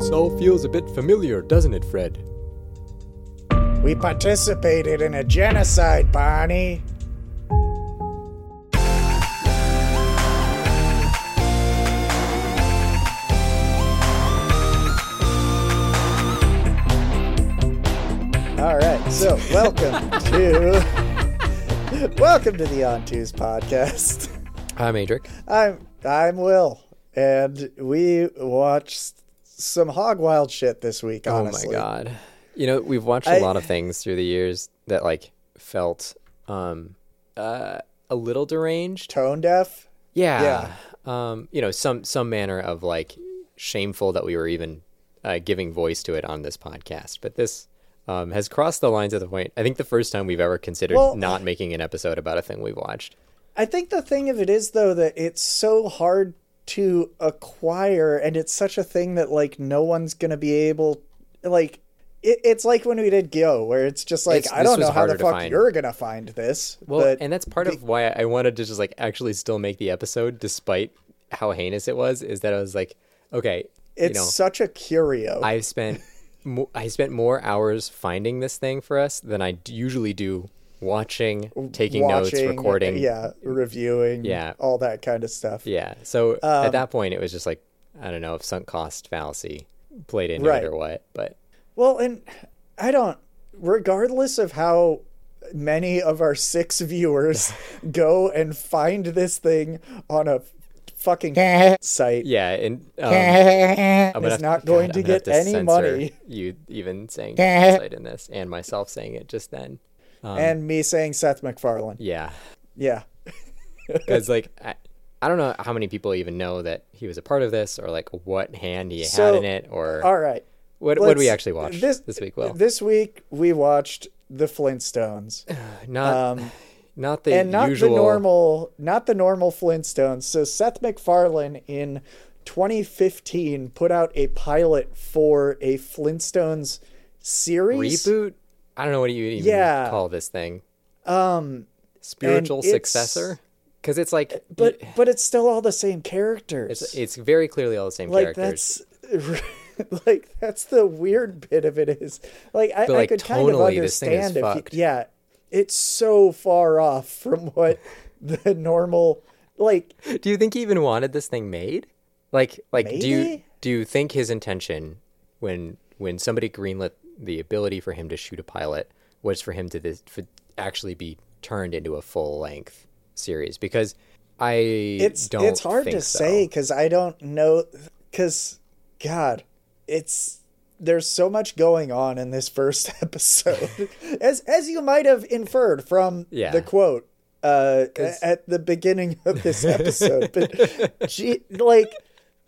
This all feels a bit familiar, doesn't it, Fred? We participated in a genocide, Barney. All right, so welcome to welcome to the On Twos podcast. I'm Adric. I'm I'm Will, and we watched some hog wild shit this week. Honestly. Oh my god. You know, we've watched a I- lot of things through the years that like felt um uh a little deranged. tone deaf. Yeah. Um, you know, some some manner of like shameful that we were even uh, giving voice to it on this podcast. But this um, has crossed the lines to the point. I think the first time we've ever considered Well- not making an episode about a thing we've watched. I think the thing of it is though that it's so hard to acquire and it's such a thing that like no one's gonna be able like it, it's like when we did Go where it's just like It's- I don't know how the fuck find. you're gonna find this. Well, but and that's part of why I wanted to just like actually still make the episode, despite how heinous it was. Is that I was like, okay, it's you know, such a curio. I've spent mo- I spent more hours finding this thing for us than I d- usually do watching, taking notes, recording. yeah, reviewing, Yeah. all that kind of stuff. Yeah. So Um, at that point, it was just like I don't know if sunk cost fallacy played into Right. it or what, but Well, and I don't, regardless of how many of our six viewers go and find this thing on a fucking site, yeah, and um, is not going God, to get any censor money. You even saying genocide in this, and myself saying it just then. Um, and me saying Seth MacFarlane. yeah, Yeah. because like I, I don't know how many people even know that he was a part of this, or like what hand he So, had in it, or All right. what what did we actually watch this- this, week? Well, This week we watched The Flintstones. not Um, not the and not usual. the normal not the normal Flintstones. So Seth MacFarlane in 2015 put out a pilot for a Flintstones series. reboot. I don't know what you even Yeah. call this thing. Um Spiritual it's- successor, because it's like, but but it's still all the same characters. it's it's very clearly all the same like characters. that's like that's the weird bit of it is like I, But, I like, could kind of tonally, this thing is understand if you, yeah it's so far off from what the normal like Do you think he even wanted this thing made? Like, like, do you do you think his intention when when somebody greenlit the ability for him to shoot a pilot was for him to this for actually be turned into a full length series? Because I it's don't. it's hard to so. say because I don't know because God it's there's so much going on in this first episode as as you might have inferred from Yeah. the quote uh at the beginning of this episode but gee, like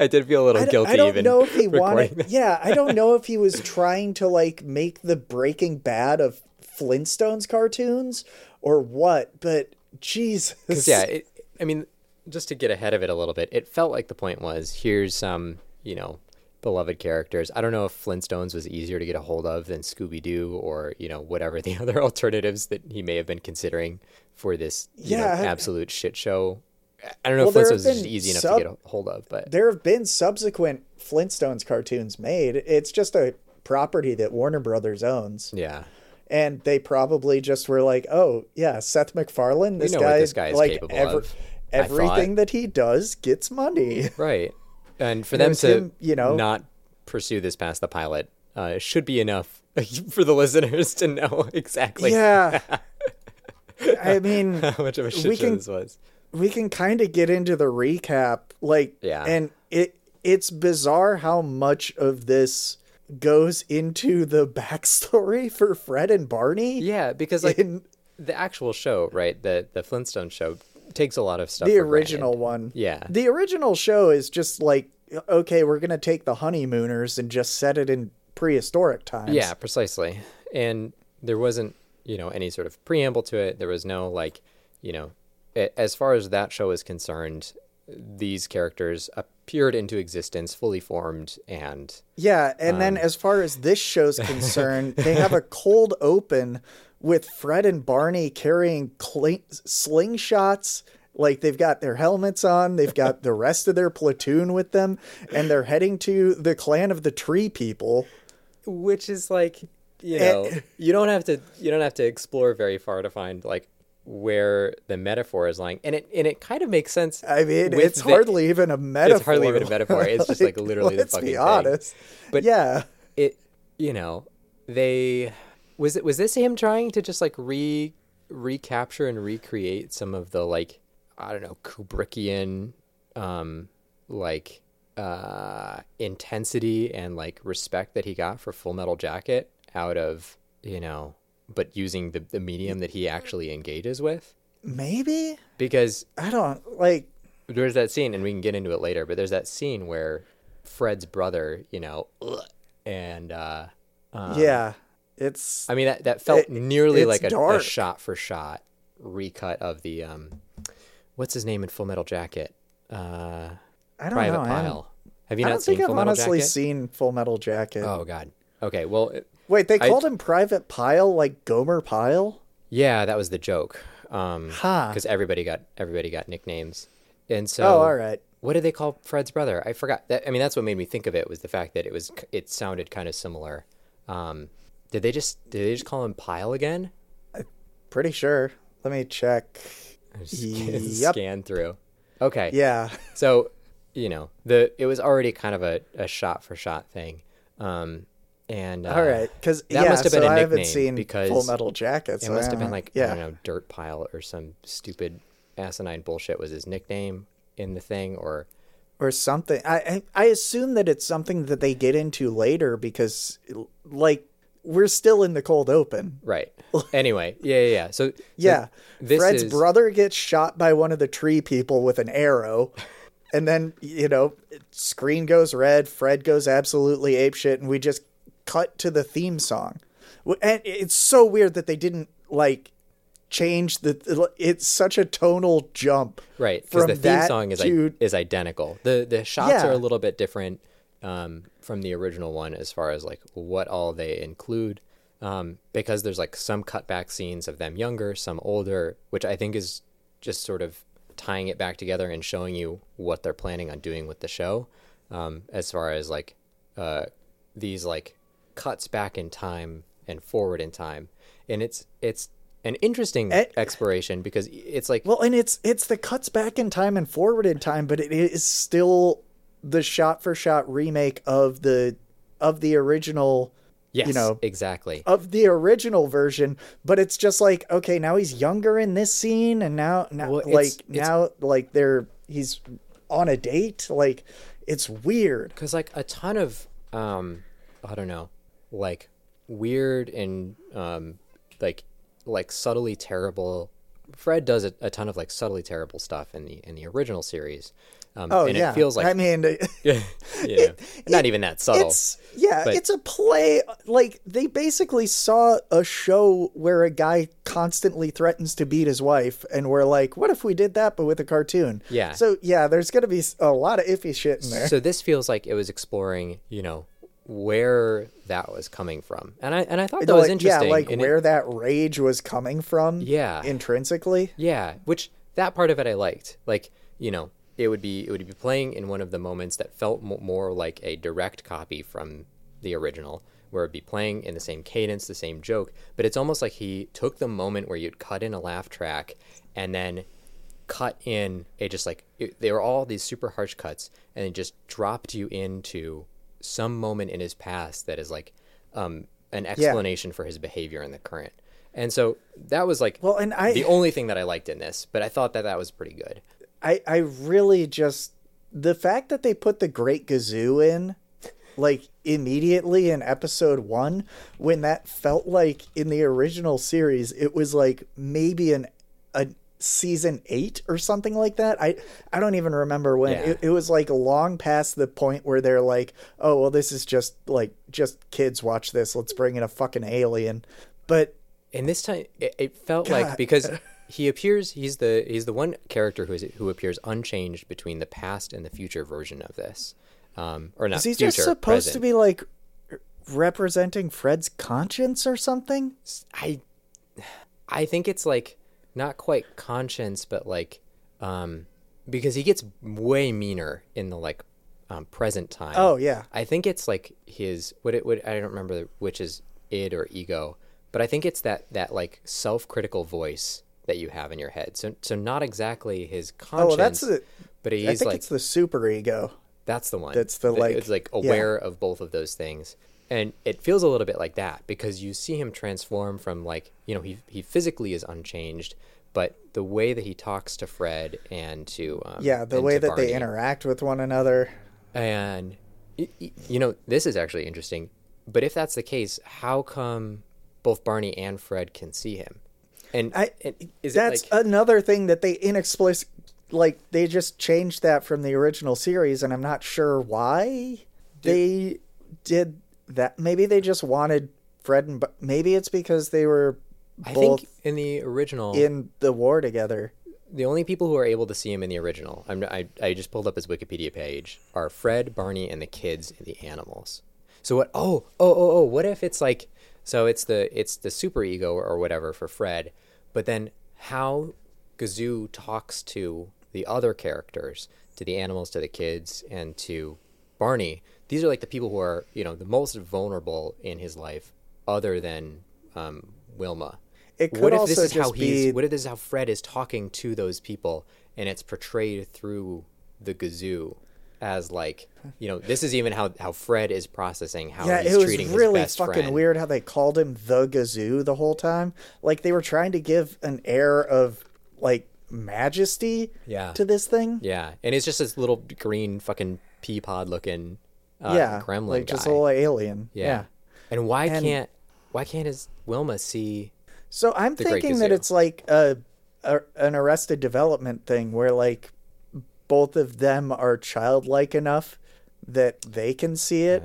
I did feel a little I, guilty. I don't even know if he wanted this. yeah I don't know if he was trying to like make the Breaking Bad of Flintstones cartoons or what but Jesus. yeah, it, I mean, just to get ahead of it a little bit, it felt like the point was here's some, you know, beloved characters. I don't know if Flintstones was easier to get a hold of than Scooby Doo or, you know, whatever the other alternatives that he may have been considering for this, you know, Yeah, I- absolute shit show. I don't know Well, if Flintstones is easy enough sub- to get a hold of, but there have been subsequent Flintstones cartoons made. It's just a property that Warner Brothers owns, yeah. and they probably just were like, "Oh yeah, Seth MacFarlane. This know guy, what this guy is like capable ever- of, everything that he does gets money." Right. And for them to, him, you know- not pursue this past the pilot uh, should be enough for the listeners to know exactly yeah, I mean, how much of a shit show can- this was. We can kind of get into the recap like Yeah. and it it's bizarre how much of this goes into the backstory for Fred and Barney Yeah, because like in the actual show, right? The the Flintstone show takes a lot of stuff. the original granted. one Yeah. the original show is just like okay we're gonna take the honeymooners and just set it in prehistoric times Yeah, precisely. And there wasn't, you know, any sort of preamble to it. There was no like, you know, as far as that show is concerned, these characters appeared into existence fully formed and Yeah, and then Um, as far as this show's concerned, they have a cold open with Fred and Barney carrying cl- slingshots Like they've got their helmets on, they've got the rest of their platoon with them, and they're heading to the clan of the tree people. which is like you Eh. know you don't have to you don't have to explore very far to find like where the metaphor is lying and it and it kind of makes sense I mean, it's the- hardly even a metaphor. it's hardly even a metaphor it's just like literally the let's fucking be thing. honest. But- yeah, it you know they was it was this him trying to just like re recapture and recreate some of the like i don't know kubrickian um like uh intensity and like respect that he got for full metal jacket out of you know but using the, the medium that he actually engages with maybe because I don't like. there's that scene and we can get into it later but there's that scene where fred's brother you know and uh yeah, it's I mean, that, that felt It- nearly like a, a shot for shot recut of the um, what's his name in Full Metal Jacket? Uh, I don't Private know. Pile. Have you I not don't seen think I've Full Metal honestly Jacket? seen Full Metal Jacket. Oh God. Okay. Well, it- Wait, they I- called him Private Pyle, like Gomer Pyle. yeah, that was the joke. Um, because everybody got everybody got nicknames, and so Oh, all right. What did they call Fred's brother? I forgot. That I mean, that's what made me think of it was the fact that it was it sounded kind of similar. Um, did they just did they just call him Pile again? Pretty sure. Let me check. Just Yep. Scan through. Okay. Yeah. So, you know, the it was already kind of a, a shot for shot thing. Um and uh, All right. Because that yeah, must have been so a I haven't nickname seen because Full Metal Jacket. it must have been like yeah. I don't know, dirt pile or some stupid asinine bullshit was his nickname in the thing or or something. I, I I assume that it's something that they get into later because, like, we're still in the cold open. right. anyway, yeah, yeah, yeah. So, so Yeah, Fred's is brother gets shot by one of the tree people with an arrow, and then you know, screen goes red. Fred goes absolutely apeshit, and we just cut to the theme song. And it's so weird that they didn't like change the. It's such a tonal jump, right because the theme song is to- is identical. The the shots Yeah. are a little bit different um, from the original one as far as like what all they include. Um, because there's like some cutback scenes of them younger, some older, which I think is just sort of tying it back together and showing you what they're planning on doing with the show. Um, as far as like uh, these like cuts back in time and forward in time, and it's it's an interesting Eh. exploration because it's like Well, and it's it's the cuts back in time and forward in time, but it is still the shot for shot remake of the of the original yes, you know, exactly. of the original version, but it's just like okay, now he's younger in this scene and now now Well, it's- like it's- now like they're he's on a date, like it's weird. because like a ton of um i don't know like weird and um like like subtly terrible fred does a, a ton of like subtly terrible stuff in the in the original series um Oh and yeah. it feels like I mean you know, not even that subtle It's yeah, But- it's a play. Like they basically saw a show where a guy constantly threatens to beat his wife, and we're like, "What if we did that, but with a cartoon?" Yeah. So yeah, there's gonna be a lot of iffy shit in there. so this feels like it was exploring you know where that was coming from and i and i thought that was like, interesting Yeah, like and it- where that rage was coming from. Yeah. Intrinsically. Yeah, which that part of it I liked. Like, you know, it would be it would be playing in one of the moments that felt mo- more like a direct copy from the original, where it'd be playing in the same cadence, the same joke, but it's almost like he took the moment where you'd cut in a laugh track and then cut in a just like it, they were all these super harsh cuts and it just dropped you into some moment in his past that is like um an explanation for his behavior in the current. And so that was like Well, and I the only thing that I liked in this, but I thought that that was pretty good. I I really just the fact that they put the Great Gazoo in like immediately in episode 1 when that felt like in the original series it was like maybe an a season 8 or something like that. I I don't even remember when. Yeah. It, it was like long past the point where they're like, "Oh, well this is just like just kids watch this. Let's bring in a fucking alien." But And this time, it, it felt God. like because he appears, he's the he's the one character who is who appears unchanged between the past and the future version of this, um, or not is he future, just supposed to be like representing Fred's conscience or something? I I think it's like not quite conscience, but like um, because he gets way meaner in the like um, present time. Oh yeah. I think it's like his what it would I don't remember which is id or ego, but I think it's that that like self-critical voice that you have in your head. So so not exactly his conscience, Oh, that's the. but I he's think like it's the super ego. that's the one. that's the, like- it's like yeah. aware of both of those things. And it feels a little bit like that because you see him transform from like, you know, he he physically is unchanged, but the way that he talks to Fred and to um, Yeah, the way that they interact with one another. and you know, this is actually interesting. But if that's the case, how come both Barney and Fred can see him? And, I and is that's it like another thing that they inexplicit like they just changed that from the original series and I'm not sure why they did that. Maybe they just wanted Fred and Bar- maybe it's because they were I both think in the original in the war together. the only people who are able to see him in the original, I'm, I, I just pulled up his Wikipedia page, are Fred, Barney, and the kids and the animals. So what? Oh, oh, oh, oh. What if it's like? So it's the it's the super ego or whatever for Fred, but then how Gazoo talks to the other characters, to the animals, to the kids, and to Barney. These are like the people who are you know the most vulnerable in his life, other than um, Wilma It could what if also this is how he's be what if this is how fred is talking to those people and it's portrayed through the gazoo as like you know this is even how how fred is processing how yeah, he's it was treating really his best fucking friend weird how they called him the Gazoo the whole time. Like they were trying to give an air of like majesty Yeah. to this thing. yeah and it's just this little green fucking pea pod looking uh, yeah, gremlin like guy just a little alien. yeah. yeah. and why And- can't why can't his wilma see So I'm thinking that it's like a, a an Arrested Development thing where like both of them are childlike enough that they can see it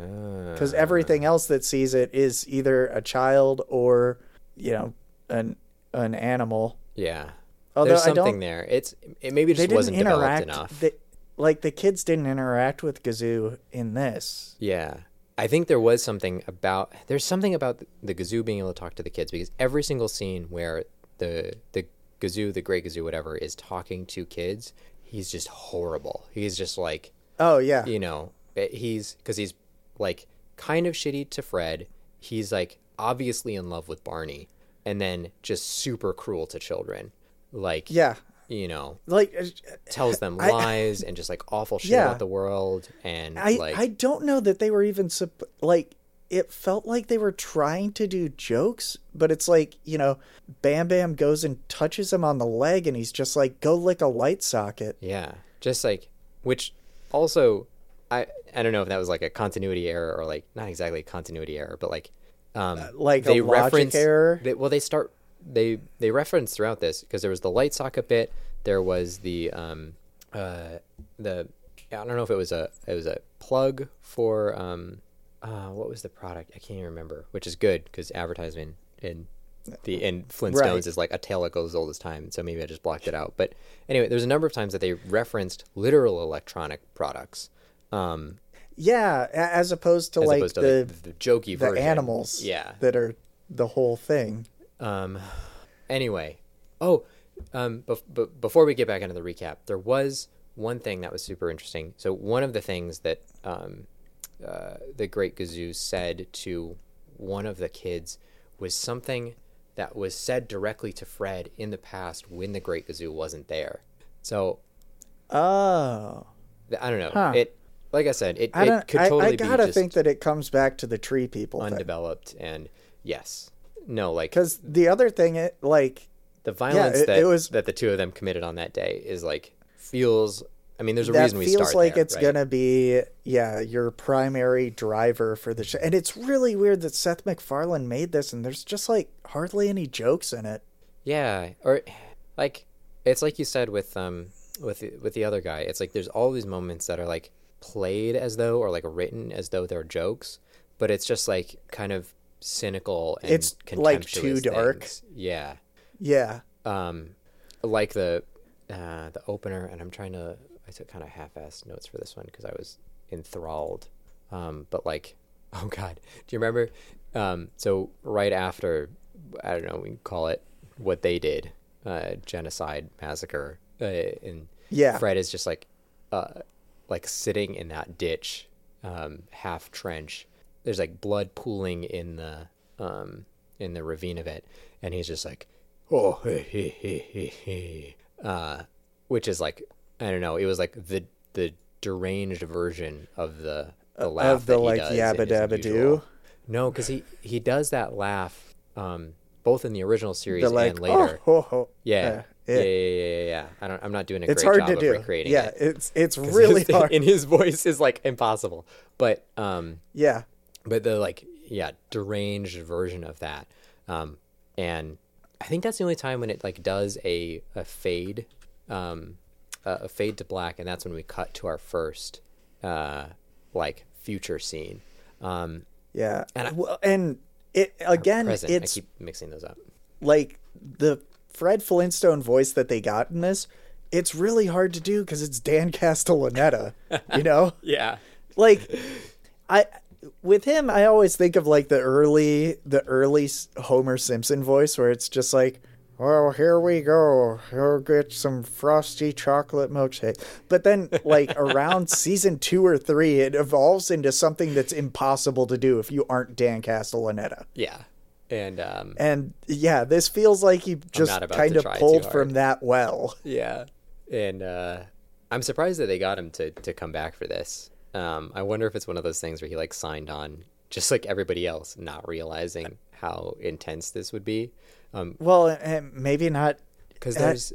because Ah. everything else that sees it is either a child or you know an an animal. yeah Although there's I something don't, there it's it maybe just wasn't developed enough They, like the kids didn't interact with Gazoo in this. Yeah. I think there was something about there's something about the Gazoo being able to talk to the kids because every single scene where the the Gazoo, the Great Gazoo, whatever, is talking to kids, he's just horrible. He's just like Oh yeah, you know eh, he's because he's like kind of shitty to Fred. He's like obviously in love with Barney, and then just super cruel to children. Like yeah. You know Like uh, tells them I- lies and just like awful shit Yeah. about the world and I like I don't know that they were even supp- like it felt like they were trying to do jokes, but it's like you know, Bam Bam goes and touches him on the leg, and he's just like, "Go lick a light socket." Yeah, just like which also I I don't know if that was like a continuity error or like not exactly a continuity error, but like um like a logic error? They, well, they start they they reference throughout this because there was the light socket bit, there was the um uh the I don't know if it was a it was a plug for um uh what was the product I can't even remember, which is good because advertisement in the in Flintstones Right. is like a tale that goes as old as time, so maybe I just blocked it out. But anyway, there's a number of times that they referenced literal electronic products, um, Yeah, as opposed to as like opposed to the the, the jokey the version. animals, Yeah. that are the whole thing. Um, anyway, oh, um, bef- b- before we get back into the recap, there was one thing that was super interesting. So one of the things that um, uh, the Great Gazoo said to one of the kids was something that was said directly to Fred in the past when the Great Gazoo wasn't there. So Oh, I don't know. Huh. It, like I said, it, I it could I, totally I gotta be just think that it comes back to the tree people thing. undeveloped and yes, no, like Because the other thing, it like the violence it- that it was- that the two of them committed on that day is like feels. I mean, there's a reason we feels start like there, it's right? gonna be yeah your primary driver for the show and it's really weird that seth macfarlane made this and there's just like hardly any jokes in it Yeah, or like it's like you said with um with with the other guy. It's like there's all these moments that are like played as though or like written as though they're jokes, but it's just like kind of cynical and It's, like, too dark. things. Yeah. yeah um like the uh the opener and i'm trying to i took kind of half-assed notes for this one because i was enthralled um but like oh god do you remember um so right after i don't know we can call it what they did uh genocide massacre uh, and Yeah. Fred is just like, uh, like sitting in that ditch, um, half trench. There's like blood pooling in the um in the ravine of it, and he's just like, oh, hey, hey, hey, hey, hey. uh, which is like, I don't know. It was like the the deranged version of the the laugh of the that he like yabba dabba doo. No, because he he does that laugh, um, both in the original series The like and later. oh. Yeah. Uh, yeah, yeah, yeah, yeah, yeah. I don't. I'm not doing a it's great hard job to of do. recreating Yeah, it. it's it's really his- hard. In his voice is like impossible, but um, yeah, but the like yeah deranged version of that, um, and I think that's the only time when it like does a a fade, um, a, a fade to black, and that's when we cut to our first, uh, like future scene. Um, yeah, And I- well, and it again, present. it's I keep mixing those up. like the Fred Flintstone voice that they got in this. It's really hard to do because it's Dan Castellaneta. you know, Yeah. like I with him, I always think of like the early the early Homer Simpson voice where it's just like. Well, here we go. We'll get some frosty chocolate milkshake. But then, like around season two or three, it evolves into something that's impossible to do if you aren't Dan Castellaneta. Yeah. And um, And yeah, this feels like he just kind of pulled from that well. Yeah, and uh, I'm surprised that they got him to to come back for this. Um, I wonder if it's one of those things where he like signed on, just like everybody else, not realizing how intense this would be. Um, Well, maybe not. because Uh, there's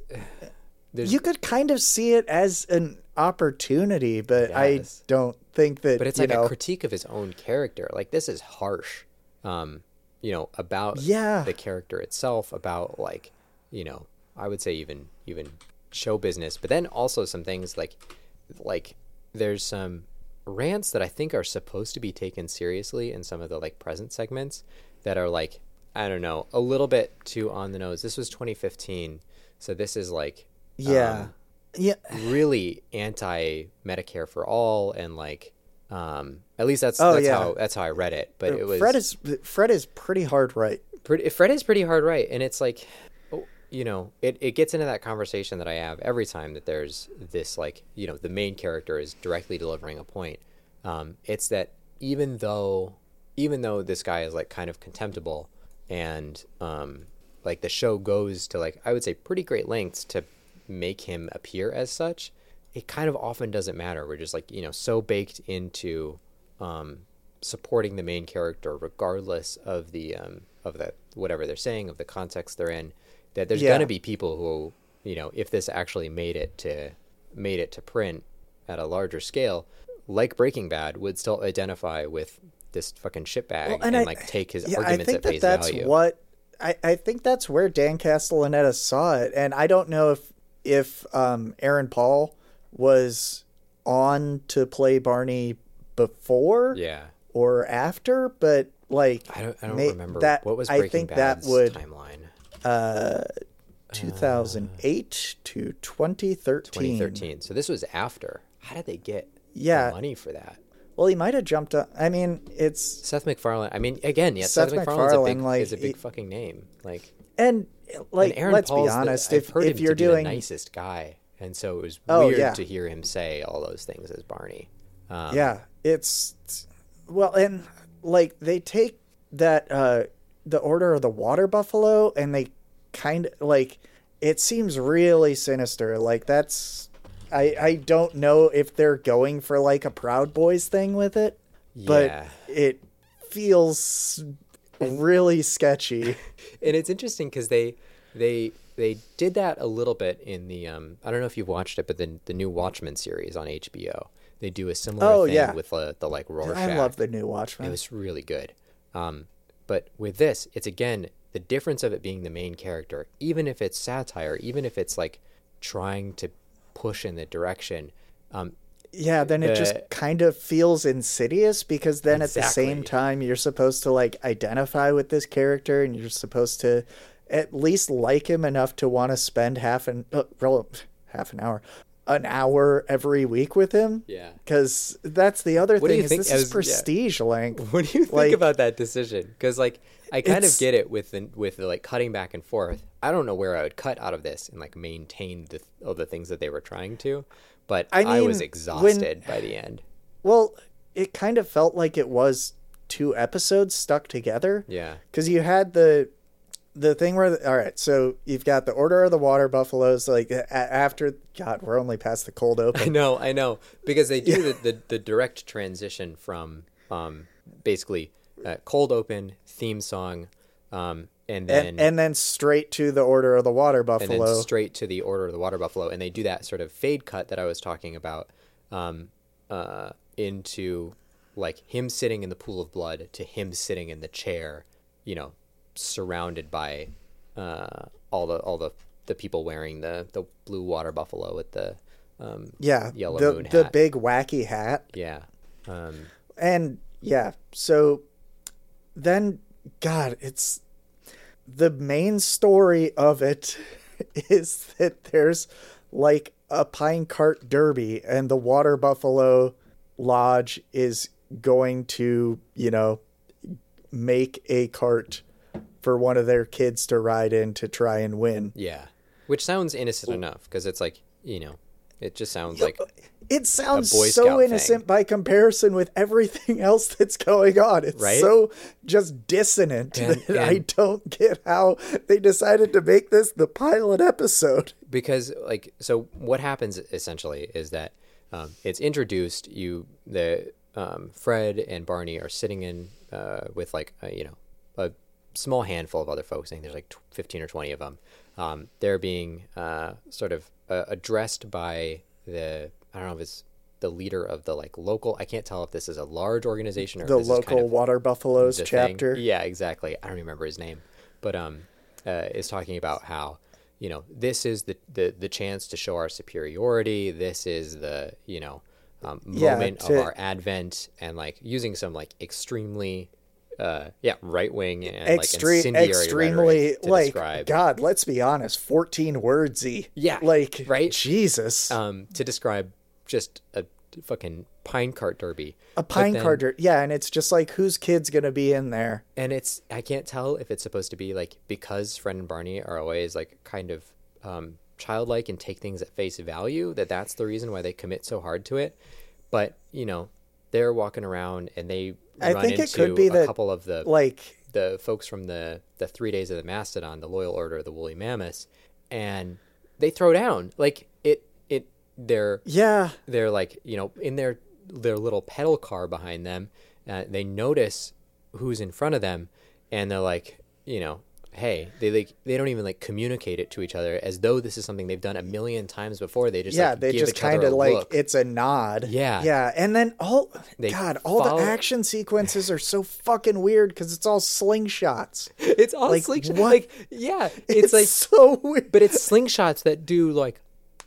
there's You could kind of see it as an opportunity, but I don't think that. but it's like know, a critique of his own character. Like this is harsh. Um, you know about Yeah. the character itself, about like you know I would say even even show business, but then also some things like like there's some rants that I think are supposed to be taken seriously in some of the like present segments that are like I don't know a little bit too on the nose. This was 2015, so this is like yeah, um, yeah, really anti Medicare for all and like um at least that's Oh, that's yeah. how that's how I read it. But it was Fred is Fred is pretty hard right. pretty Fred is pretty hard right and it's like you know it, it gets into that conversation that I have every time that there's this like you know the main character is directly delivering a point. Um, it's that even though even though this guy is like kind of contemptible and um, like the show goes to like I would say pretty great lengths to make him appear as such, it kind of often doesn't matter. We're just like you know so baked into um, supporting the main character regardless of the um, of the whatever they're saying of the context they're in that there's Yeah. gonna be people who you know if this actually made it to made it to print at a larger scale like breaking bad would still identify with this fucking shitbag Well, and, I- like take his yeah, I arguments think at that face that's value. what I, I think that's where Dan Castellaneta saw it, and I don't know if if um, Aaron Paul was on to play Barney before yeah. or after, but like i don't, I don't may- remember that what was I think bad's that would timeline uh 2008 to 2013. 2013 so this was after how did they get Yeah. the money for that Well, he might have jumped up. I mean, it's Seth MacFarlane. I mean, again, yeah, Seth, Seth MacFarlane's a big, MacFarlane, like, is a big he- fuckt name. Like, and like and Aaron let's Paul's be the- honest, I've if if you're doing the nicest guy, and so it was Oh, weird yeah. to hear him say all those things as Barney. Um, yeah, it's well, and like they take that uh the Order of the Water Buffalo, and they kind of like it seems really sinister. Like that's I I don't know if they're going for like a Proud Boys thing with it, but Yeah. it feels really sketchy. and it's interesting because they they they did that a little bit in the um I don't know if you've watched it, but the the new Watchmen series on HBO. They do a similar Oh, thing yeah. with uh, the like Rorschach. I love the new Watchmen. It was really good. Um, but with this, it's again the difference of it being the main character, even if it's satire, even if it's like trying to push in the direction. Um, Yeah, then it just kind of feels insidious because then at the same time you're supposed to like identify with this character and you're supposed to at least like him enough to want to spend half an uh, half an hour an hour every week with him. Yeah. Because that's the other What thing is think- this as- is yeah. prestige length. What do you think Like- about that decision? Because like I kind of get it with the, with the like cutting back and forth. I don't know where I would cut out of this and like maintain the all the things that they were trying to, but I, I was mean, exhausted by the end. Well, it kind of felt like it was two episodes stuck together. Yeah. because you had the the thing where all right so you've got the order of the water buffaloes like a- after god we're only past the cold open. I know, I know, because they do the, the the direct transition from um basically uh, cold open theme song, um and then and, and then straight to the order of the water and buffalo. straight to the order of the water buffalo and they do that sort of fade cut that i was talking about um, uh, into like him sitting in the pool of blood to him sitting in the chair you know surrounded by uh, all the all the the people wearing the the blue water buffalo with the um, yeah yellow the, moon the hat. big wacky hat yeah um, and yeah so then god it's the main story of it is that there's like a pine cart derby and the water buffalo lodge is going to you know make a cart for one of their kids to ride in to try and win yeah which sounds innocent enough because it's like you know it just sounds like it sounds so Scout thing. innocent by comparison with everything else that's going on. It's Right? so just dissonant And- that I don't get how they decided to make this the pilot episode. because like so what happens essentially is that um, it's introduced you the um, fred and barney are sitting in uh, with like a, you know small handful of other folks i think there's like tw- 15 or 20 of them um, they're being uh, sort of uh, addressed by the i don't know if it's the leader of the like local i can't tell if this is a large organization or The if this is local kind of water buffaloes the thing. chapter. Yeah, exactly. I don't remember his name, but um, uh, is talking about how you know this is the the the chance to show our superiority. This is the you know um, Yeah, moment to- of our advent, and like using some like extremely. Uh, yeah, right wing and like Extreme, incendiary extremely to like describe, God. Let's be honest, fourteen wordsy. Yeah, like right? Jesus, um, to describe just a fucking pine cart derby. a pine then- carter. Yeah, and it's just like whose kid's gonna be in there? and it's I can't tell if it's supposed to be like because Fred and Barney are always like kind of um, childlike and take things at face value that that's the reason why they commit so hard to it. But you know, they're walking around and they I think it could be a that, couple of the Like the folks from the the three days of the mastodon, the loyal order of the woolly mammoths, and they throw down. Like it it they're yeah, they're like you know in their their little pedal car behind them uh, they notice who's in front of them and they're like you know hey they like they don't even like communicate it to each other as though this is something they've done a million times before they just yeah, like, they just kind of like look. it's a nod. Yeah. yeah, and then all They God, all follow- the action sequences are so fucking weird because it's all slingshots. it's all like, slingshot what? like yeah it's, like so weird. but it's slingshots that do like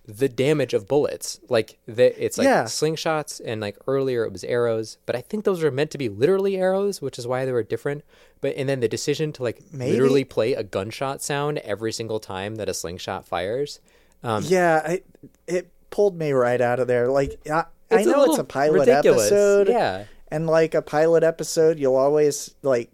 the damage of bullets like the, it's like Yeah. slingshots and like earlier it was arrows but i think those were meant to be literally arrows which is why they were different but and then the decision to like Maybe? literally play a gunshot sound every single time that a slingshot fires um, yeah, I, it pulled me right out of there. Like I, I know it's a pilot ridiculous. episode. Yeah. and like a pilot episode, you'll always like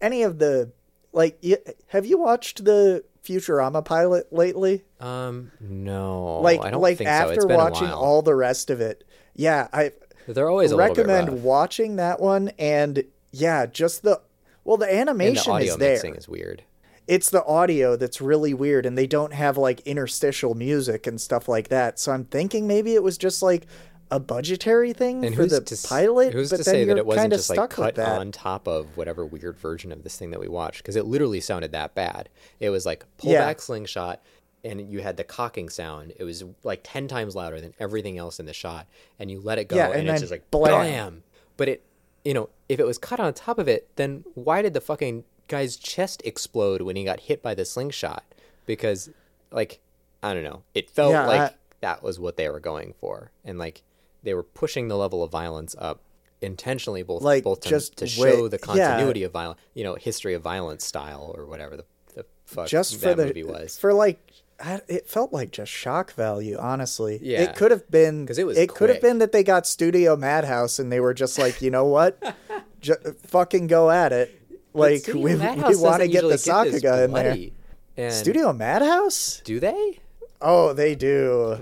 any of the like. y have you watched the Futurama pilot lately? um no like i don't like think so. After it's been watching a while. all the rest of it. Yeah i they're always recommend watching that one and yeah just the well the and the animation is there. mixing is weird. It's the audio that's really weird and they don't have like interstitial music and stuff like that. So i'm thinking maybe it was just like a budgetary thing And for who's the to, pilot Who's but to then say that it wasn't kind of just like cut on top of whatever weird version of this thing that we watched? Because it literally sounded that bad. It was like pull Yeah. back slingshot, and you had the cocking sound. It was like ten times louder than everything else in the shot, and you let it go, Yeah, and, and it's just like blam. blam. But it, you know, if it was cut on top of it, then why did the fucking guy's chest explode when he got hit by the slingshot? Because, like, I don't know, it felt Yeah, like I- that was what they were going for, and like they were pushing the level of violence up intentionally, both Like, both to, just to show the yeah. continuity of violence, you know, history of violence style or whatever the, the fuck just for the movie was. for like I, it felt like just shock value, honestly. Yeah. It could have been because it was It could have been that they got Studio Madhouse and they were just like, you know what, Ju- fucking go at it. Like we, we want to get the Sakuga in there. And Studio Madhouse? do they? Oh, they do.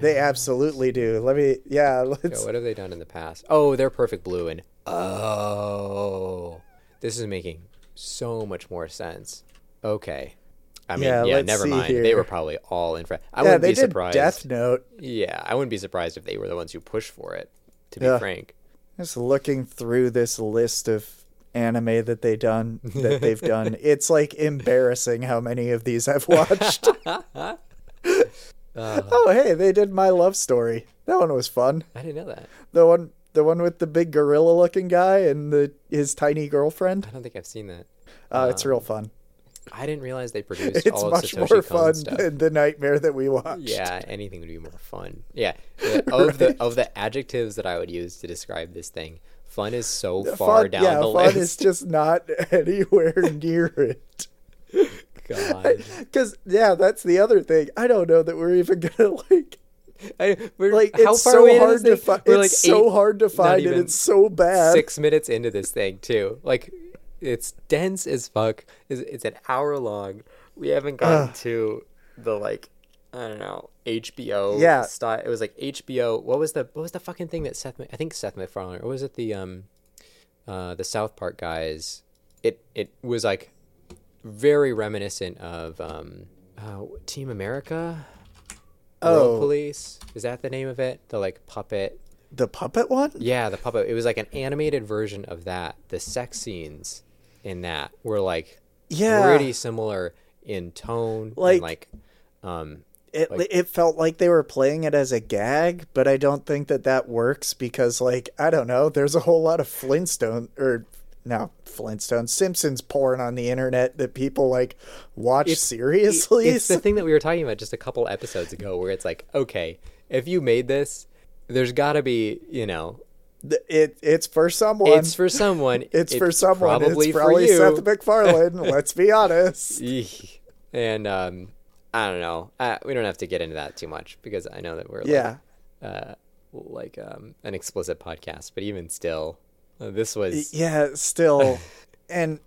They absolutely do. Let me. Yeah. Let's. what have they done in the past? Oh, they're perfect blue and oh, this is making so much more sense. Okay, I mean, Yeah, yeah, never mind. They were probably all in front. I yeah, wouldn't they be did surprised. Death Note. Yeah, I wouldn't be surprised if they were the ones who pushed for it. To be Yeah. frank, Just looking through this list of anime that they done that they've done, it's like embarrassing how many of these I've watched. Oh, hey, they did my love story. That one was fun. I didn't know that. The one, the one with the big gorilla-looking guy and the his tiny girlfriend. I don't think I've seen that. Uh, it's real fun. I didn't realize they produced It's all much Satoshi more fun stuff. than the nightmare that we watched. Yeah, anything would be more fun. Yeah, the- of the of the adjectives that I would use to describe this thing, fun is so far fun, down yeah, the fun list. Fun is just not anywhere near it. God, Because yeah, that's the other thing. I don't know that we're even gonna like I, we're, like how it's far so hard to find. It's like so eight- hard to find, and it's so bad. six minutes into this thing too. Like it's dense as fuck. It's, it's an hour long. We haven't gotten Ugh. to the like I don't know HBO. Yeah. style. It was like HBO. What was the what was the fucking thing that Seth? I think Seth MacFarlane or was it the um uh the South Park guys? It it was like very reminiscent of um uh, Team America. World Oh. Police is that the name of it? The like puppet The puppet one? yeah, the puppet. It was like an animated version of that. The sex scenes in that were like Yeah. pretty similar in tone. Like- and like um, It like- it felt like they were playing it as a gag, but I don't think that that works because like I don't know, there's a whole lot of Flintstone or no Flintstone Simpsons porn on the internet that people like watch seriously. it's the thing that we were talking about just a couple episodes ago, where it's like, okay, if you made this, there's got to be, you know, it it's for someone. it's for someone. It's for someone. Probably it's probably for you. Seth MacFarlane. let's be honest. And um, I don't know. I, we don't have to get into that too much because I know that we're like, Yeah. uh, like um, an explicit podcast, but even still, this was Yeah, still. and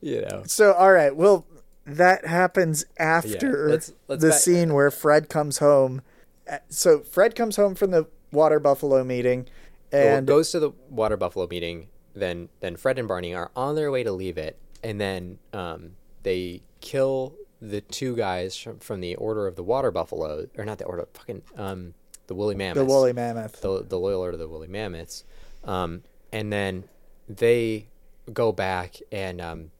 you know so all right, well that happens after let's- let's the back- scene where Fred comes home. Uh, So Fred comes home from the water buffalo meeting Well, and goes to the water buffalo meeting. Then then Fred and Barney are on their way to leave it, and then um, they kill the two guys from, from the Order of the Water Buffalo, or not the Order, fucking um, the woolly Mammoth, the woolly mammoth. the the loyal order of the woolly mammoths, um, and then they go back and um,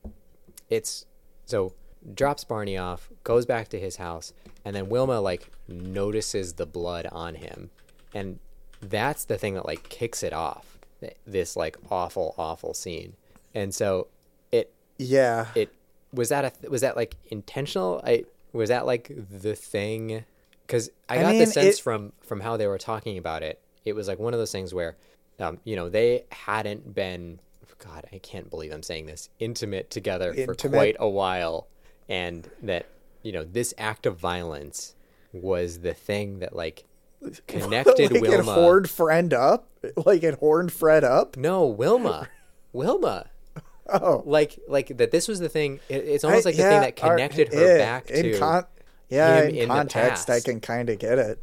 it's so drops Barney off, goes back to his house, and then Wilma like notices the blood on him, and that's the thing that like kicks it off. This like awful awful scene, and so it Yeah. it was that a was that like intentional i was that like the thing because i I got the sense it- from from how they were talking about it it was like one of those things where um you know they hadn't been god i can't believe i'm saying this intimate together for quite a while and that you know this act of violence was the thing that like connected like it wilma horned friend up? Like it horned Fred up? no wilma wilma Oh. like like that this was the thing it, it's almost I- like the yeah, thing that connected her yeah, back to con- yeah, in, in context I can kind of get it.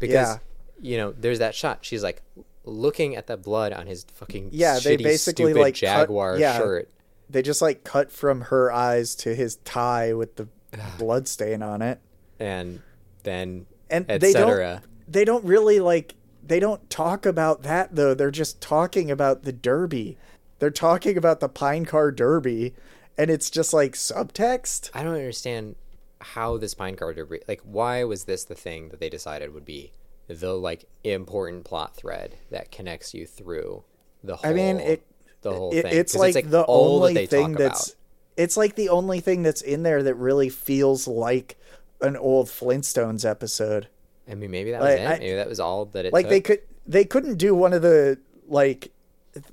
because yeah. you know there's that shot she's like looking at the blood on his fucking Yeah, they shitty, basically, stupid like, cut- jaguar yeah. shirt They just like cut from her eyes to his tie with the blood stain on it. and then And they etc don't they don't really like they don't talk about that though. They're just talking about the derby. They're talking about the Pine Car Derby and it's just like subtext. i don't understand how this pine car derby like why was this the thing that they decided would be the like important plot thread that connects you through the whole I mean, it the whole it, thing it's like, the all that only they thing that's about. it's like the only thing that's in there that really feels like an old Flintstones episode. I mean, maybe that was Like, it. I- maybe that was all that it Like took. they could they couldn't do one of the like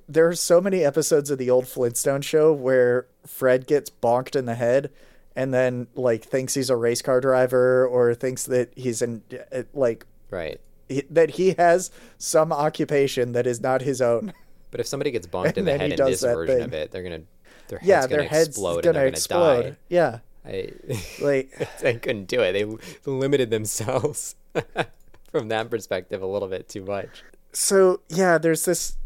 there are so many episodes of the old Flintstone show where Fred gets bonked in the head and then like thinks he's a race car driver or thinks that he's in like Right. he, that he has some occupation that is not his own. But if somebody gets bonked in the then he head in this version thing. of it, they're gonna their head's yeah, gonna their head's explode gonna they're gonna explode. die. Yeah, I like they couldn't do it. They limited themselves from that perspective a little bit too much. so yeah, there's this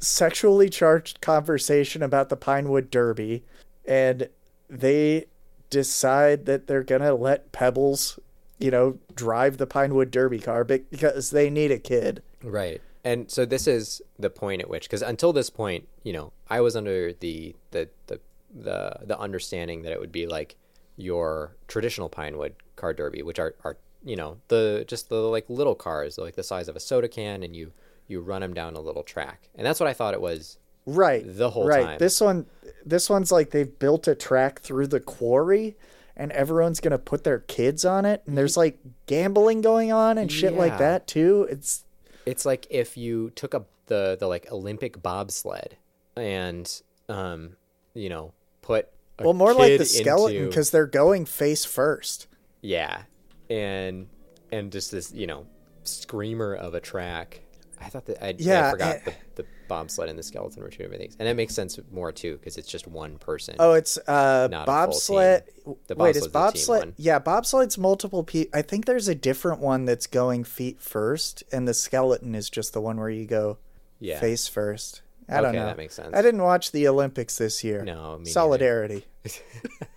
sexually charged conversation about the Pinewood Derby, and they decide that they're gonna let Pebbles, you know, drive the Pinewood Derby car because they need a kid. Right. And so this is the point at which, because until this point, you know, I was under the the the the the understanding that it would be like your traditional Pinewood car derby, which are are you know the just the like little cars, like the size of a soda can, and you you run them down a little track, and that's what I thought it was. Right. The whole right. time. This one this one's like they've built a track through the quarry and everyone's going to put their kids on it and there's like gambling going on and shit like that too. It's It's like if you took up the the like Olympic bobsled and um you know put a well more like the skeleton into- cuz they're going face first. Yeah, and and just this you know screamer of a track. I thought that I, Yeah, I forgot eh. the, the bobsled and the skeleton were two different things, and that makes sense more too because it's just one person. Oh, it's uh Not a full bobsled. The Wait, is bobsled's a team bobsled? one. Yeah, bobsled's multiple people. I think there's a different one that's going feet first and the skeleton is just the one where you go yeah, face first. I don't Okay, know. that makes sense. I didn't watch the Olympics this year. No, me. Solidarity.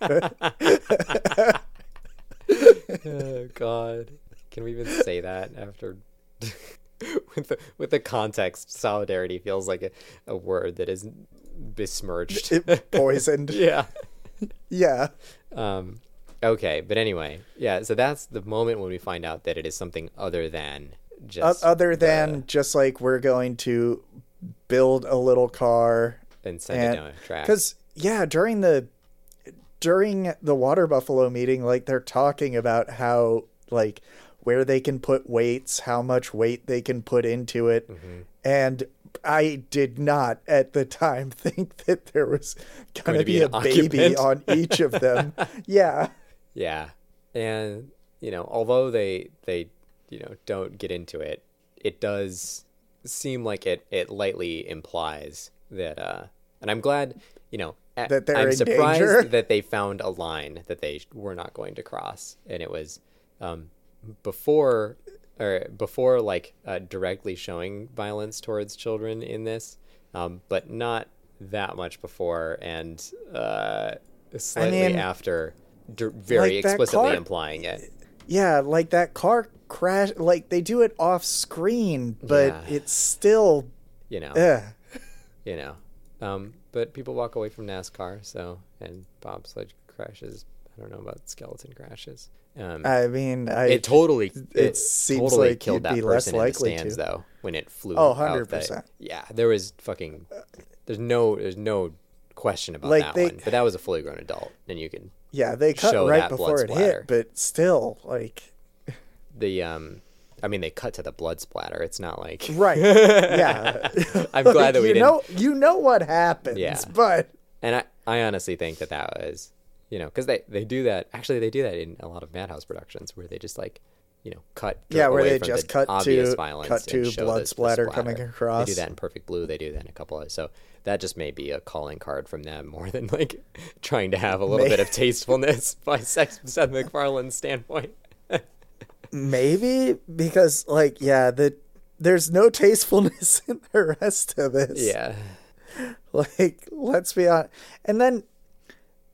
oh God, can we even say that after? with the with the context, solidarity feels like a, a word that is besmirched. It poisoned. yeah. yeah. Um, okay, but anyway, yeah. So that's the moment when we find out that it is something other than O- just other than just like we're going to build a little car and send it down a track. because yeah during the during the water buffalo meeting like they're talking about how like where they can put weights how much weight they can put into it Mm-hmm. and i did not at the time think that there was Going going to be, be a baby on each of them yeah Yeah, and you know, although they they you know don't get into it, it does seem like it it lightly implies that. uh And I'm glad, you know, That they're I'm surprised danger. that they found a line that they were not going to cross, and it was um before or before like uh, directly showing violence towards children in this, um, but not that much before, and uh, slightly mean, after, d- very like explicitly car- implying it. yeah like that car crash like they do it off screen but Yeah. it's still You know, Ugh. you know. Um, but people walk away from NASCAR, so and bobsled crashes. I don't know about skeleton crashes. Um, i mean i it totally it, it seems totally like killed that be less person in the likely to. stands though when it flew. Oh, out the- 100%. Yeah, there was fucking. There's no there's no question about Like, that they- one. But that was a fully grown adult, and you can Yeah, they cut show right that before it hit, but still, like, the um. I mean, they cut to the blood splatter. It's not like right? Yeah, I'm glad that we you didn't. know, you know what happens. Yeah. but And I, I honestly think that that was, you know, because they, they do that. Actually, they do that in a lot of Madhouse productions where they just like, you know, cut. Yeah, where they just the cut obvious to- violence cut to blood the- the splatter coming across. They do that in Perfect Blue. They do that in a couple of. So that just may be a calling card from them more than like trying to have a little bit of tastefulness by Sex Seth MacFarlane's standpoint. maybe because, like, yeah, the there's no tastefulness in the rest of this. Yeah. like let's be honest and then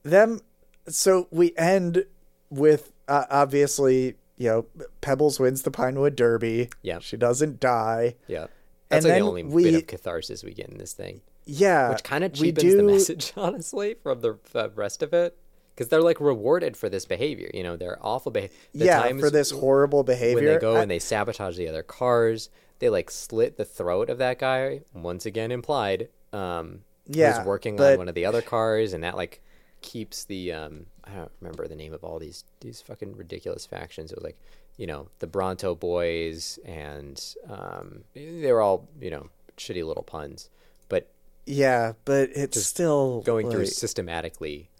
them so we end with uh, obviously you know pebbles wins the pinewood derby Yeah. she doesn't die Yeah. That's like the only we- bit of catharsis we get in this thing. yeah which kind of cheapens the message honestly from the, the rest of it because they're like rewarded for this behavior you know they're awful behavior yeah for this horrible behavior when they go I- and they sabotage the other cars they like slit the throat of that guy once again implied um Yeah, who's working but- on one of the other cars and that like keeps the um i don't remember the name of all these these fucking ridiculous factions it was like you know the bronto boys and um they were all you know shitty little puns but yeah but it's still going through systematically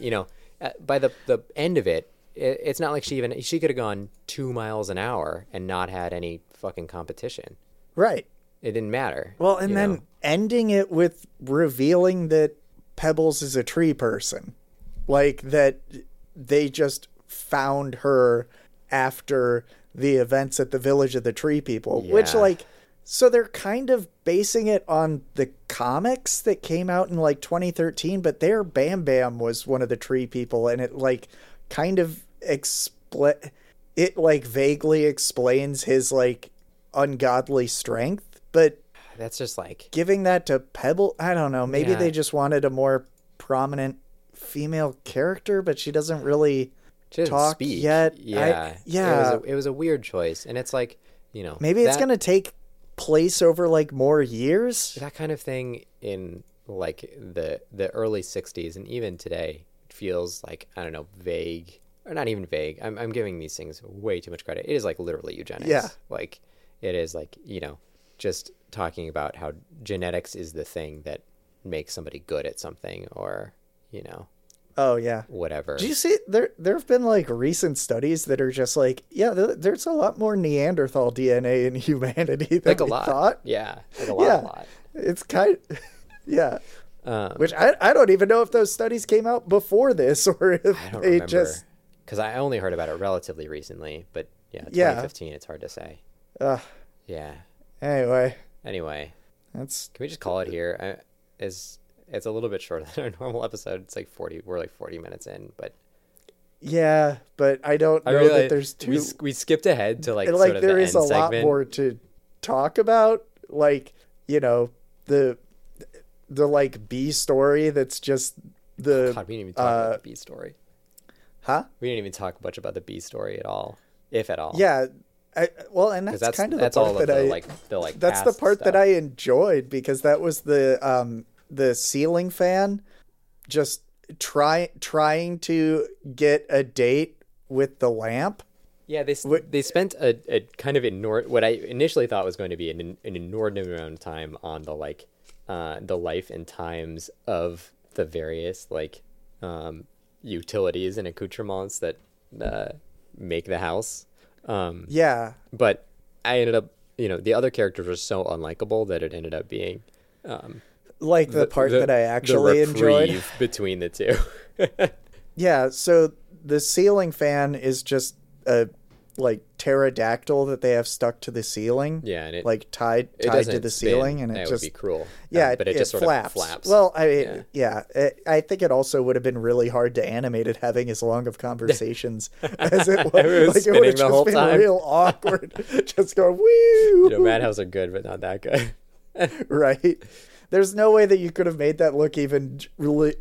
you know uh, by the the end of it, it, it's not like she even she could have gone two miles an hour and not had any fucking competition. Right. It didn't matter. Well, and then know? ending it with revealing that Pebbles is a tree person. Like that they just found her after the events at the village of the tree people, which like so they're kind of basing it on the comics that came out in like 2013, but there Bamm-Bamm was one of the tree people and it like kind of expl it like vaguely explains his like ungodly strength, but that's just like giving that to Pebble, I don't know. Maybe Yeah. they just wanted a more prominent female character, but she doesn't really. she doesn't talk speak yet. I- Yeah, yeah. It was, a, it was a weird choice, and it's like you know Maybe it's going to take place over like more years. that kind of thing in like the the early 60s and even today feels like i don't know vague or not even vague i'm, I'm giving these things way too much credit it is like literally eugenics Yeah. like it is like you know just talking about how genetics is the thing that makes somebody good at something or you know Oh yeah. whatever Do you see there? There have been like recent studies that are just like, yeah, th- there's a lot more Neanderthal DNA in humanity than like a we lot thought. yeah like a lot Yeah. a lot It's kind, yeah. um, Which I I don't even know if those studies came out before this or if i don't they remember just. because i only heard about it relatively recently but yeah Yeah. 2015 it's hard to say Uh, yeah anyway, Anyway, that's can we just call it here? I, is it's a little bit shorter than our normal episode. It's like forty. We're like forty minutes in, but yeah, but I don't I know realize that there's we two. s- we skipped ahead to like and, sort like of there the is a lot more to talk about like you know the the like b story that's just the God, we didn't even talk uh, about the B story. huh We didn't even talk much about the B story at all, if at all. yeah I, well and that's, that's kind of the that's part all of that the i like the like. that's the part that i enjoyed because that was the um the ceiling fan just try trying to get a date with the lamp Yeah, they they spent a, a kind of inor- what I initially thought was going to be an, an inordinate amount of time on the like uh, the life and times of the various like um, utilities and accoutrements that uh, make the house. Um, yeah but I ended up, you know, the other characters were so unlikable that it ended up being um, like the, part that i the actually enjoyed between the two. Yeah, so the ceiling fan is just a like pterodactyl that they have stuck to the ceiling. yeah, and it Like tied it tied to the spin. ceiling and it that just would be cruel. yeah, Um, but it, just sort flaps. of flaps. Well, I Yeah. yeah, it, I think it also would have been really hard to animate it having as long of conversations as it was. It was like it would have just been time. real awkward. just going woo. you know, Madhouse are good, but not that good. right? There's no way that you could have made that look even really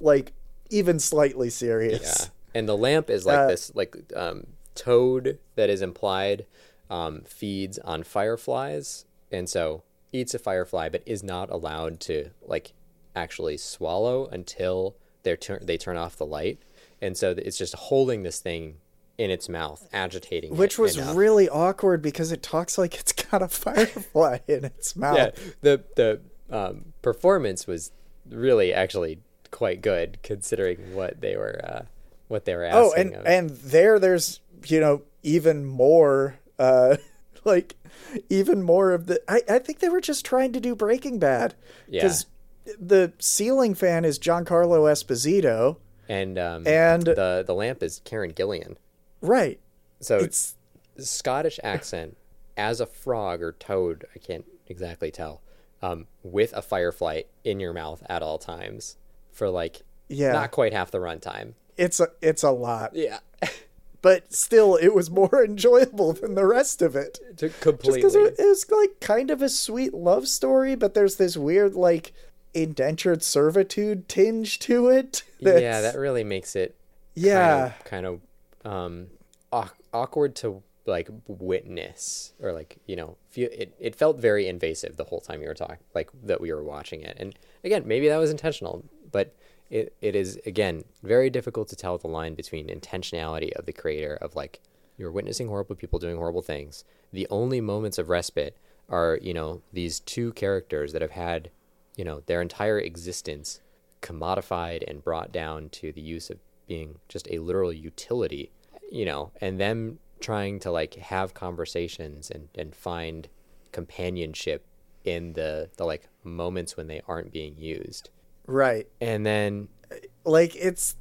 like even slightly serious. Yeah, and the lamp is like Uh, this like um, toad that is implied um, feeds on fireflies, and so eats a firefly, but is not allowed to like actually swallow until they turn they turn off the light, and so it's just holding this thing in its mouth, agitating, Which was enough. really awkward because it talks like it's got a firefly in its mouth. yeah. The the um, performance was really actually quite good considering what they were uh, what they were asking. Oh, and of. and there, there's you know even more, uh, like even more of the. I I think they were just trying to do Breaking Bad Yeah. the ceiling fan is Giancarlo Esposito, and um, and- the the lamp is Karen Gillan. right? So It's Scottish accent as a frog or toad, I can't exactly tell, um, with a firefly in your mouth at all times for like Yeah. not quite half the runtime. it's a it's a lot, Yeah, but still, it was more enjoyable than the rest of it. to Just completely. because it, it was like kind of a sweet love story, but there's this weird like indentured servitude tinge to it. yeah, that really makes it yeah. kind of, kind of um, awk- awkward to like witness or like you know feel it, it felt very invasive the whole time you were talking like that we were watching it and again maybe that was intentional but it, it is again very difficult to tell the line between intentionality of the creator of like you're witnessing horrible people doing horrible things the only moments of respite are you know these two characters that have had you know their entire existence commodified and brought down to the use of being just a literal utility, you know, and them trying to like have conversations and, and find companionship in the, the like moments when they aren't being used. Right. And then Like it's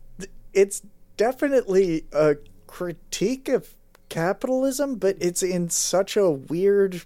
it's definitely a critique of capitalism, but it's in such a weird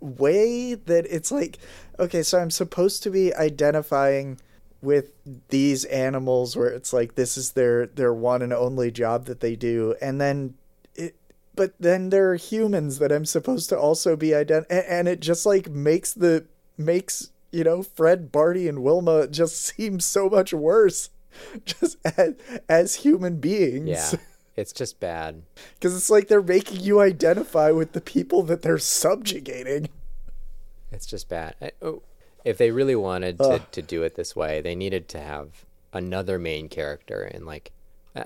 way that it's like okay, so I'm supposed to be identifying with these animals where it's like this is their their one and only job that they do and then it but then there are humans that I'm supposed to also be ident and it just like makes the makes you know Fred Barty and Wilma just seem so much worse just as, as human beings yeah, it's just bad. because it's like they're making you identify with the people that they're subjugating It's just bad. I, oh, if they really wanted to, to do it this way, they needed to have another main character and like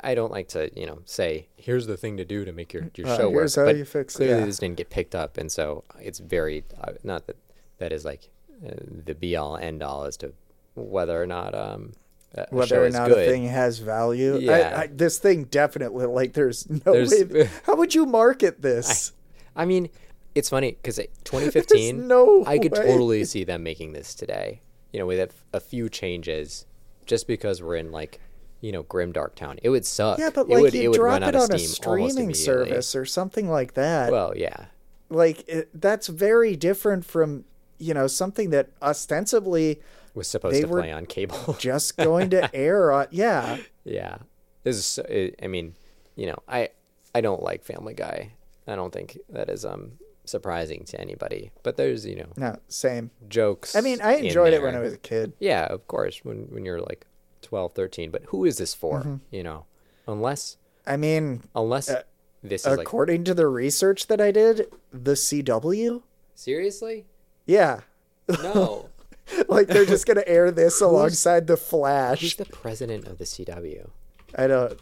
I don't like to, you know, say here's the thing to do to make your, your Uh, show work. here's how but you fix it, clearly yeah. this didn't get picked up, and so it's very uh, not that that is like the be all end all as to whether or not um a- a whether or not a thing has value. Yeah. I, I, this thing definitely like there's no There's- way. How would you market this? I mean, it's funny because There's 2015, no I could way. totally see them making this today. You know, with a, a few changes, just because we're in like, you know, grim dark town. It would suck. Yeah, but it like would, you it would drop it out of on a steam almost streaming service or something like that. Well, yeah, like it, that's very different from you know something that ostensibly was supposed to play on cable. just going to air on. Yeah, yeah, this is. So, I mean, you know, I I don't like Family Guy. I don't think that is um surprising to anybody. But there's you know no, same. jokes. I mean, I enjoyed it when I was a kid. Yeah, of course, when when you're like 12, 13, but who is this for? Mm-hmm. You know, unless I mean, unless Uh, this is like according to the research that I did, the CW. seriously? Yeah, No. like they're just gonna air this alongside the Flash. Who's Flash. the president of the CW? I don't.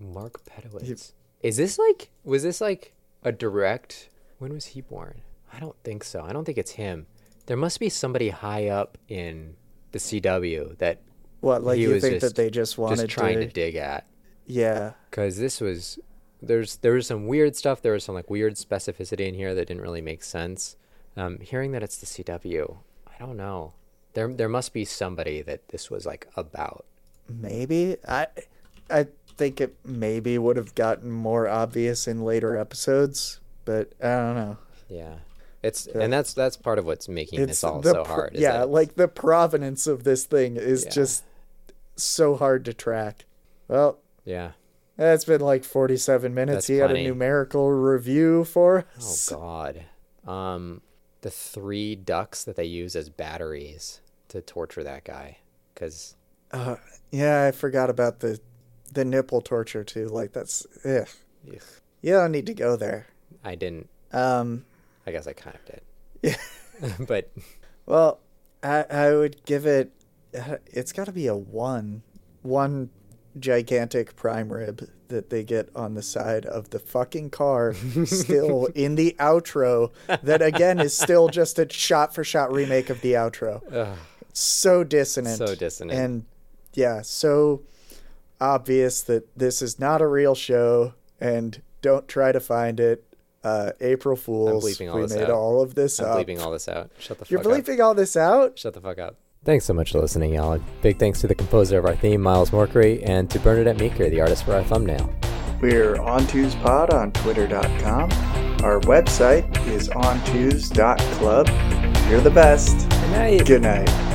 Mark Pedowitz. Is this like was this like a direct when was he born? I don't think so. I don't think it's him. There must be somebody high up in the CW that What like you think just- that they just wanted just trying to? to dig at. yeah, because this was there's there was some weird stuff there was some like weird specificity in here that didn't really make sense um hearing that it's the cw i don't know there there must be somebody that this was like about maybe I. I think it maybe would have gotten more obvious in later episodes, but I don't know. yeah it's and that's that's part of what's making this all the so hard is yeah, that- like the provenance of this thing is Yeah. just so hard to track. Well, yeah that's been like 47 minutes. That's he had a numerical review for oh god um the three ducks that they use as batteries to torture that guy because Uh, yeah, I forgot about the the nipple torture too. Like that's ugh. You don't need to go there. i didn't Um, i guess i kind of did Yeah. but well, I I would give it. uh, It's got to be a one, one gigantic prime rib that they get on the side of the fucking car, still in the outro. That again is still just a shot for shot remake of the outro. ugh, So dissonant. So dissonant. And yeah, so obvious that this is not a real show. And don't try to find it. Uh, April Fools. we this made out. all of this i'm up. bleeping all this out shut the You're fuck up bleeping all this out? Shut the fuck up. Thanks so much for listening, y'all. Big thanks to the composer of our theme, Miles Morkery, and to Bernadette Meeker, the artist for our thumbnail. We're OnTuesPod on Twitter.com. Our website is ontues.club. You're the best. Good night. Good night.